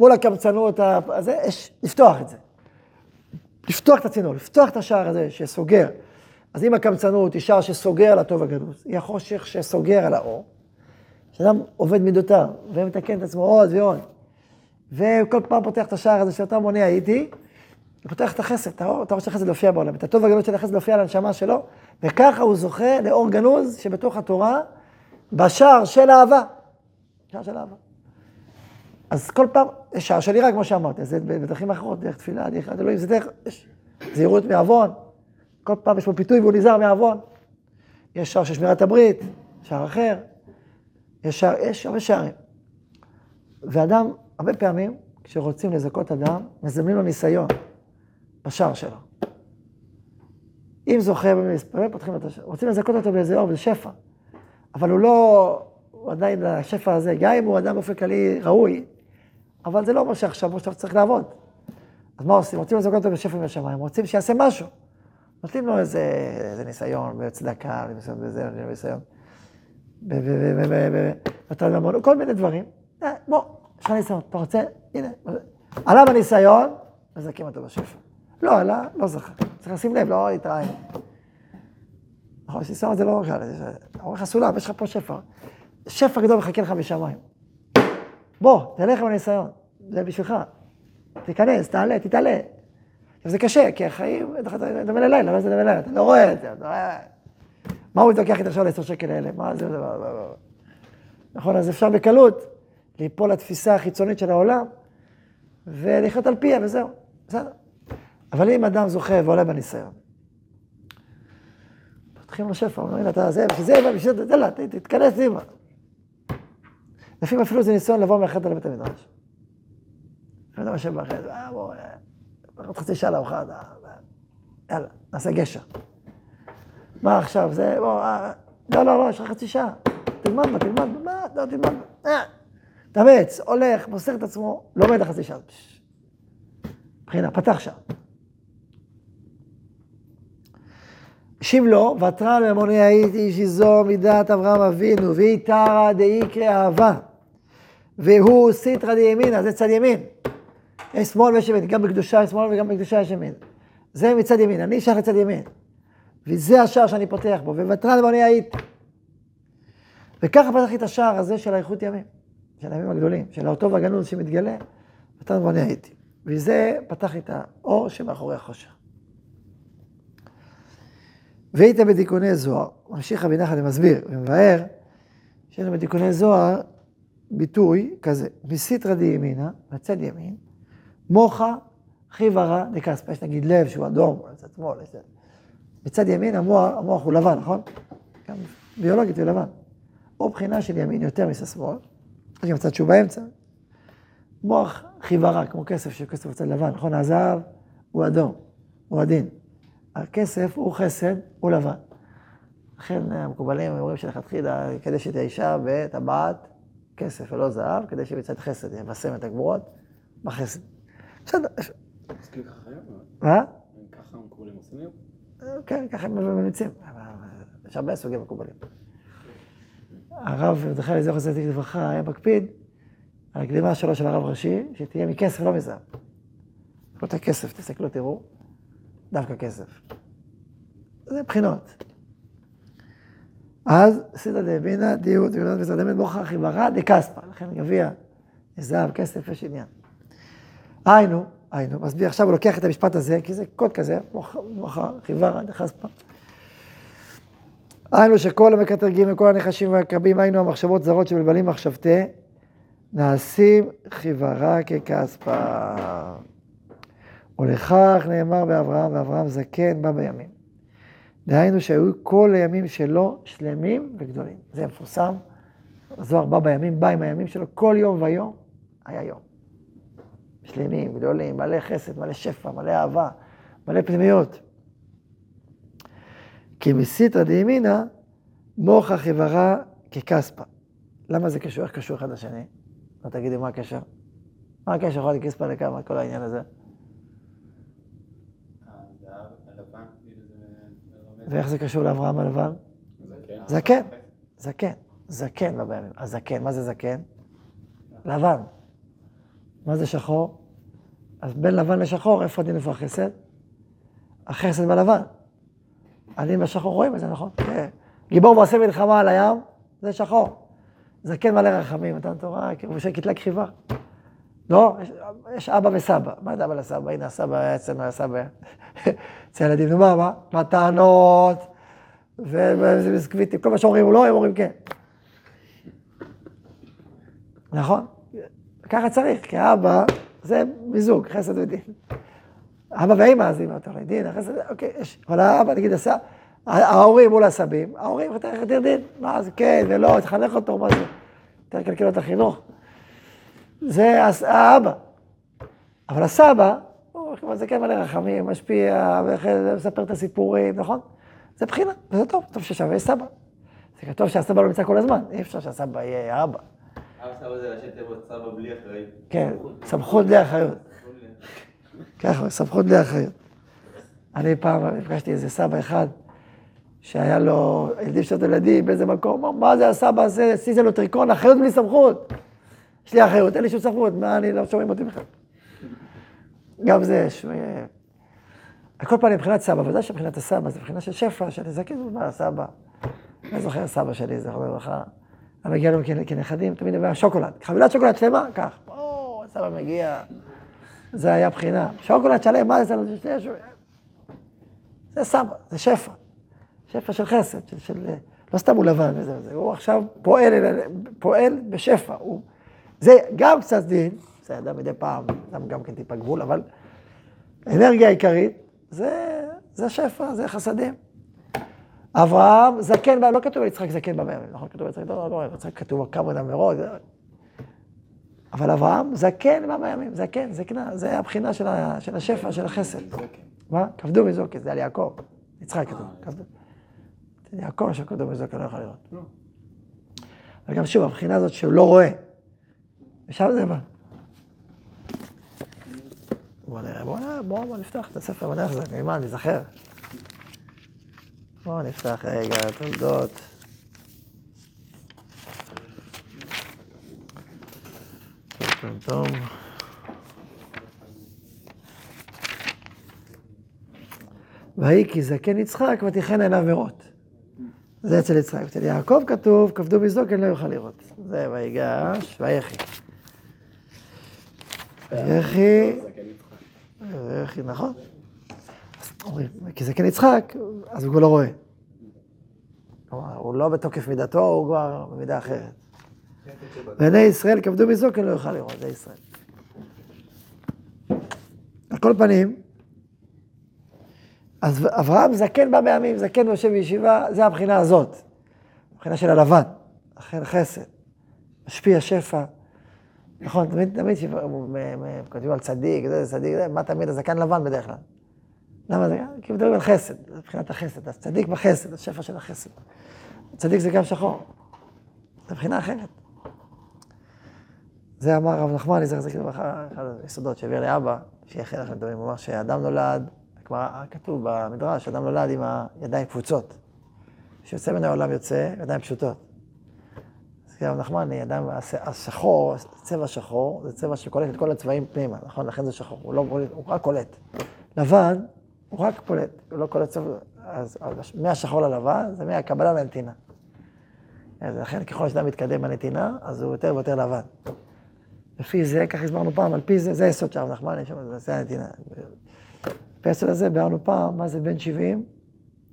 מול הקמצנות הזה, יש לפתוח את זה. לפתוח את הצינור, לפתוח את השער הזה שסוגר. אז אם הקמצנות היא שער שסוגר על הטוב הגנוז, היא החושך שסוגר על האור, שאדם עובד מידותיו, ומתקן את עצמו עוד ועוד, וכל פעם פותח את השער הזה שאתה מונה הייתי, ופותח את החסד, את האור, את האור של החסד להופיע בעולם, את הטוב הגנוז של החסד להופיע על הנשמה שלו, וככה הוא זוכה לאור גנוז שבתוך התורה, בשער של אהבה. שער של אהבה. אז כל פעם, שער של יראה, כמו שאמרתי, זה בדרכים אחרות, דרך תפילה, דרך אלוהים, זה דרך, זהירות מעוון, כל פעם יש פה פיתוי והוא נזהר מעוון. יש שער של שמירת הברית, שער אחר, יש, שער, יש הרבה שערים. ואדם, הרבה פעמים, כשרוצים לזכות אדם, מזמנים לו ניסיון בשער שלו. אם זוכה במספרים, פותחים את השער. רוצים לזכות אותו באיזה אור, באיזה שפע. אבל הוא לא, הוא עדיין לשפע הזה, גם אם הוא אדם באופן כללי ראוי, אבל זה לא אומר שעכשיו הוא עכשיו צריך לעבוד. אז מה עושים? רוצים לזכות אותו בשפע מהשמיים, רוצים שיעשה משהו. נותנים לו איזה, איזה ניסיון בצדקה, ניסיון בזה, ניסיון. ב- ב- ב- ב- ב- בתל ממון, כל מיני דברים. אה, בוא, יש לך ניסיון, אתה רוצה, הנה. עלה בניסיון, מזכים אותו בשפע. לא עלה, לא זכה. צריך לשים לב, לא להתראיין. נכון, ניסיון זה לא קל, אתה אומר לך סולם, יש לך פה שפע. שפע גדול מחכה לך משמיים. בוא, תלך עם הניסיון, זה בשבילך. תיכנס, תעלה, תתעלה. עכשיו זה קשה, כי החיים, אתה דומה ללילה, מה זה דומה ללילה? אתה לא רואה את זה. מה הוא יתווכח איתי עכשיו על 10 שקל האלה? מה זה, מה, מה, מה. נכון, אז אפשר בקלות ליפול לתפיסה החיצונית של העולם ולחיות על פיה וזהו, בסדר. אבל אם אדם זוכה ועולה בניסיון, פותחים לו שפע, אומרים, אתה זה, בשביל זה, בשביל זה, ת- תתכנס פנימה. לפעמים אפילו זה ניסיון לבוא מאחד לבית המדרש. אני יודע מה שבא אחרי זה, אה, בוא, אה, עוד חצי שעה לארוחה, אה, יאללה, נעשה גשר. מה עכשיו, זה, בוא, אה, לא, לא, לא, יש לך חצי שעה. תלמד בה, תלמד מה, לא, תלמד בה. אה, תאמץ, הולך, מוסר את עצמו, לומד לחצי שעה. פש. בחינה, פתח שם. השיב לו, ותרן ממוני הייתי שזו מידת אברהם אבינו, והיא תרא דאיקרא אהבה. והוא סיטרא דימינה, זה צד ימין. יש שמאל ויש ימין, גם בקדושה יש שמאל וגם בקדושה יש ימין. זה מצד ימין, אני שייך לצד ימין. וזה השער שאני פותח בו, וותרן ממוני הייתי. וככה פתחתי את השער הזה של האיכות ימים, של הימים הגדולים, של האותו והגנוז שמתגלה, ותרן ממוני הייתי. וזה פתח את האור שמאחורי החושך. והיית בתיקוני זוהר, ממשיך רבי נחמן ומסביר ומבאר, שיש לנו בתיקוני זוהר ביטוי כזה, מסיתרא דימינה, בצד ימין, מוחה חיוורא דקספא, יש נגיד לב שהוא אדום, בצד שמאל, יש... בצד ימין המוח, המוח הוא לבן, נכון? גם ביולוגית הוא לבן. או בחינה של ימין יותר מסע שמאל, יש גם צד שהוא באמצע. מוח חיוורא, כמו כסף, שכסף בצד לבן, נכון? הזהב הוא אדום, הוא עדין. הכסף הוא חסד, הוא לבן. לכן המקובלים אומרים שלכתחילה, כדי שתהיה אישה בטבעת כסף ולא זהב, כדי שבצד חסד יבשם את הגבורות בחסד. בסדר? מה? ככה המקובלים עושים? כן, ככה הם ממליצים. יש הרבה סוגים מקובלים. הרב מרדכי אליעזר חסד לברכה היה מקפיד על הקדימה שלו של הרב ראשי, שתהיה מכסף, לא מזהב. לא את הכסף, תסתכלו, תראו, דווקא כסף. זה בחינות. אז סידא דאבינה דיו תגונת וסרדמת מוכח חיברה דקספא, לכן גביע, זהב, כסף, יש עניין. היינו, היינו, מסביר, עכשיו הוא לוקח את המשפט הזה, כי זה קוד כזה, מוכח חיברה דקספא. היינו שכל המקטרגים וכל הנחשים והקרבים, היינו המחשבות זרות שמבלבלים מחשבתי, נעשים חיברה ככספא. ולכך נאמר באברהם, ואברהם זקן בא בימים. דהיינו שהיו כל הימים שלו שלמים וגדולים. זה מפורסם. הזוהר בא בימים, בא עם הימים שלו, כל יום ויום היה יום. שלמים, גדולים, מלא חסד, מלא שפע, מלא אהבה, מלא פנימיות. כי מסיתרא דימינא מוכח חברה ככספא. למה זה קשור? איך קשור אחד לשני? לא תגידי מה הקשר? מה הקשר יכול לכספא לכמה, כל העניין הזה? ואיך זה קשור לאברהם הלבן? זקן, זקן, זקן לא בימים. הזקן, מה זה זקן? לבן. מה זה שחור? אז בין לבן לשחור, איפה הדין איפה החסד? החסד בלבן. אני בשחור רואים את זה, נכון? כן. גיבור ועושה מלחמה על הים, זה שחור. זקן מלא רחמים, מתן תורה, ובשל כתלי כחיבה. לא, יש, יש אבא וסבא. מה זה אבא לסבא? הנה הסבא היה אצלנו, הסבא אצל הילדים. נו מה, מה? מתנות, וביסקוויטים, כל מה שאומרים לא, הם אומרים כן. נכון? ככה צריך, כי האבא זה מיזוג, חסד ודין. אבא ואמא, אז אמא יותר לדין, החסד, אוקיי, יש. אבל האבא, נגיד, עשה, ההורים מול הסבים, ההורים, אתה איך דין, מה זה כן ולא, תחנך אותו, מה זה? יותר קלקל לו את החינוך. זה האבא. אבל הסבא, הוא זה כן מלא רחמים, משפיע, מספר את הסיפורים, נכון? זה בחינה, וזה טוב, טוב ששווה סבא. זה טוב שהסבא לא נמצא כל הזמן, אי אפשר שהסבא יהיה האבא. סבא סבא. כן, סמכות בלי אחריות. ככה, סמכות בלי אחריות. אני פעם נפגשתי איזה סבא אחד, שהיה לו ילדים של ילדים באיזה מקום, מה זה הסבא הזה, עשיתי לו טריקון, אחריות בלי סמכות. יש לי אחריות, אין לי שום סמכות, מה, אני לא שומעים אותי בכלל. גם זה. אה, על כל פנים, מבחינת סבא, ודאי שמבחינת הסבא, זה מבחינה של שפע, של זקן, מה הסבא? אני זוכר סבא שלי, זכרו לברכה, היה מגיע לנו כנכדים, תמיד היה שוקולד. חבילת שוקולד שלמה, קח. או, סבא מגיע. זה היה בחינה. שוקולד שלם, מה זה? זה, סבא, זה שפע. שפע של חסד, של, של, לא סתם הוא לבן וזה וזה, הוא עכשיו פועל, פועל בשפע. הוא, זה גם קצת דין, זה אדם מדי פעם, גם, גם כן טיפה גבול, אבל האנרגיה העיקרית זה, זה שפע, זה חסדים. אברהם זקן, לא כתוב על יצחק זקן במאה ימים, נכון? כתוב על יצחק, לא, לא, יצחק כתוב כמה מראש, זה- אבל אברהם זקן במאה ימים, זקן, זקנה, זה הבחינה של, ה, של השפע, של החסד. מה? כבדו מזוקת, זה על יעקב. יצחק כתוב, כבדו. יעקב שכבדו מזוקת, לא יכול לראות. לא. אבל גם שוב, הבחינה הזאת שהוא לא רואה. ושם זה בא. בוא נראה, בוא נפתח את הספר, בוא נראה איך זה, נלמד, נזכר. בוא נפתח רגע, תולדות. טוב. ויהי כי זקן יצחק ותיכן עיניו מרות. זה אצל יצחק. אצל יעקב כתוב, כבדו מזדוקן לא יוכל לראות. זה ויגש, ויחי. ויחי, נכון. כי זקן יצחק, אז הוא כבר לא רואה. כלומר, הוא לא בתוקף מידתו, הוא כבר במידה אחרת. ועיני ישראל כבדו מזדוקן לא יוכל לראות, זה ישראל. על כל פנים, אז אברהם זקן בא בימים, זקן יושב בישיבה, זה הבחינה הזאת. הבחינה של הלבן, אכן חסד, משפיע שפע. נכון, תמיד, תמיד כותבים על צדיק, זה צדיק, זה, מה תמיד הזקן לבן בדרך כלל. למה זה? כי מדברים על חסד, זה מבחינת החסד, אז צדיק בחסד, השפע של החסד. צדיק זה גם שחור, זה מבחינה אחרת. זה אמר רב זכר זכר לברכה, אחד היסודות שהעביר לי אבא, שיחל לכם דברים, הוא אמר שאדם נולד, כבר כתוב במדרש, אדם נולד עם הידיים קפוצות. כשיוצא מן העולם יוצא, ידיים פשוטות. אז רב נחמני, ידיים, הש- השחור, צבע שחור, זה צבע שקולט את כל הצבעים פנימה, נכון? לכן זה שחור, הוא, לא, הוא רק קולט. לבן, הוא רק פולט, הוא לא קולט צבע, אז מהשחור ללבן זה מהקבלה לנתינה. אז לכן ככל שאדם מתקדם בנתינה, אז הוא יותר ויותר לבן. לפי זה, כך הסברנו פעם, על פי זה, זה היסוד של הרב שם, זה הנתינה. היסוד הזה ביארנו פעם, מה זה בין 70,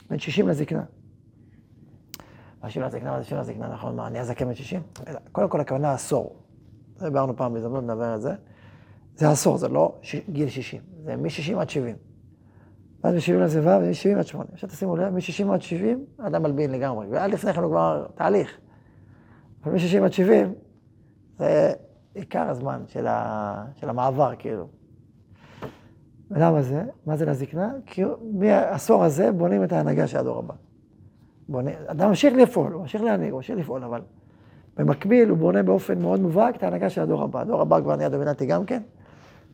בין 60 לזקנה. מה 70 לזקנה, מה זה 70 לזקנה, נכון? מה, אני הזקן בן 60? אלא, קודם כל הכוונה עשור. זה ביארנו פעם בהזדמנות, נדבר על זה. זה עשור, זה לא ש... גיל 60, זה מ-60 עד 70. ואז מ-70 לזיבה ומ-70 עד 80. עכשיו תשימו לב, מ-60 עד 70, האדם מלבין לגמרי. ועד לפני כן הוא כבר תהליך. אבל מ-60 עד 70, זה עיקר הזמן של, ה... של המעבר, כאילו. ולמה זה? מה זה לזקנה? כי מהעשור הזה בונים את ההנהגה של הדור הבא. בונה... אדם ממשיך לפעול, הוא ממשיך להנהיג, הוא ממשיך לפעול, אבל במקביל הוא בונה באופן מאוד מובהק את ההנהגה של הדור הבא. הדור הבא כבר נהיה דומיננטי גם כן,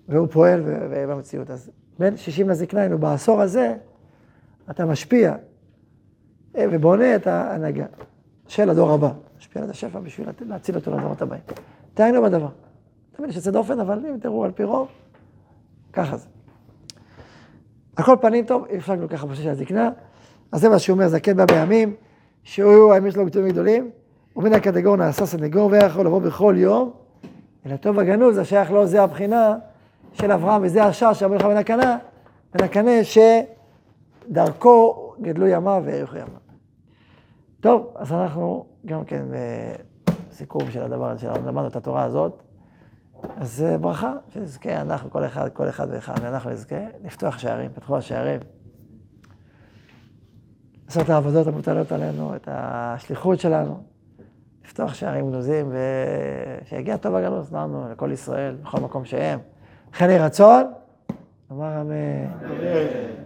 והוא פועל במציאות. אז בין 60 לזקנה, היינו בעשור הזה, אתה משפיע אה, ובונה את ההנהגה של הדור הבא. משפיע על השפע בשביל להציל אותו לדורות הבאים. תהיינו בדבר. תמיד יש יוצא דופן, אבל אם תראו על פי רוב, ככה זה. על כל פנים, טוב, הפסקנו ככה בשביל הזקנה. אז זה מה שהוא אומר, זקן בא בימים, שהוא, הימים שלו גדולים גדולים, ומן הקטגור נעשה סנגור, והיה יכול לבוא בכל יום, אלא טוב הגנוז, השייך לו, זה הבחינה של אברהם, וזה השער שאמר לך בן הקנה, בן הקנה, שדרכו גדלו ימיו והאריכו ימיו. טוב, אז אנחנו גם כן בסיכום של הדבר הזה, למדנו את התורה הזאת, אז זה ברכה, שנזכה אנחנו, כל אחד, כל אחד ואחד, ואנחנו נזכה לפתוח שערים, פתחו השערים. לעשות את העבודות המוטלות עלינו, את השליחות שלנו, לפתוח שערים גנוזים, ושיגיע טוב הגנוז לנו, לכל ישראל, בכל מקום שהם. יהי רצון, אמר אמן.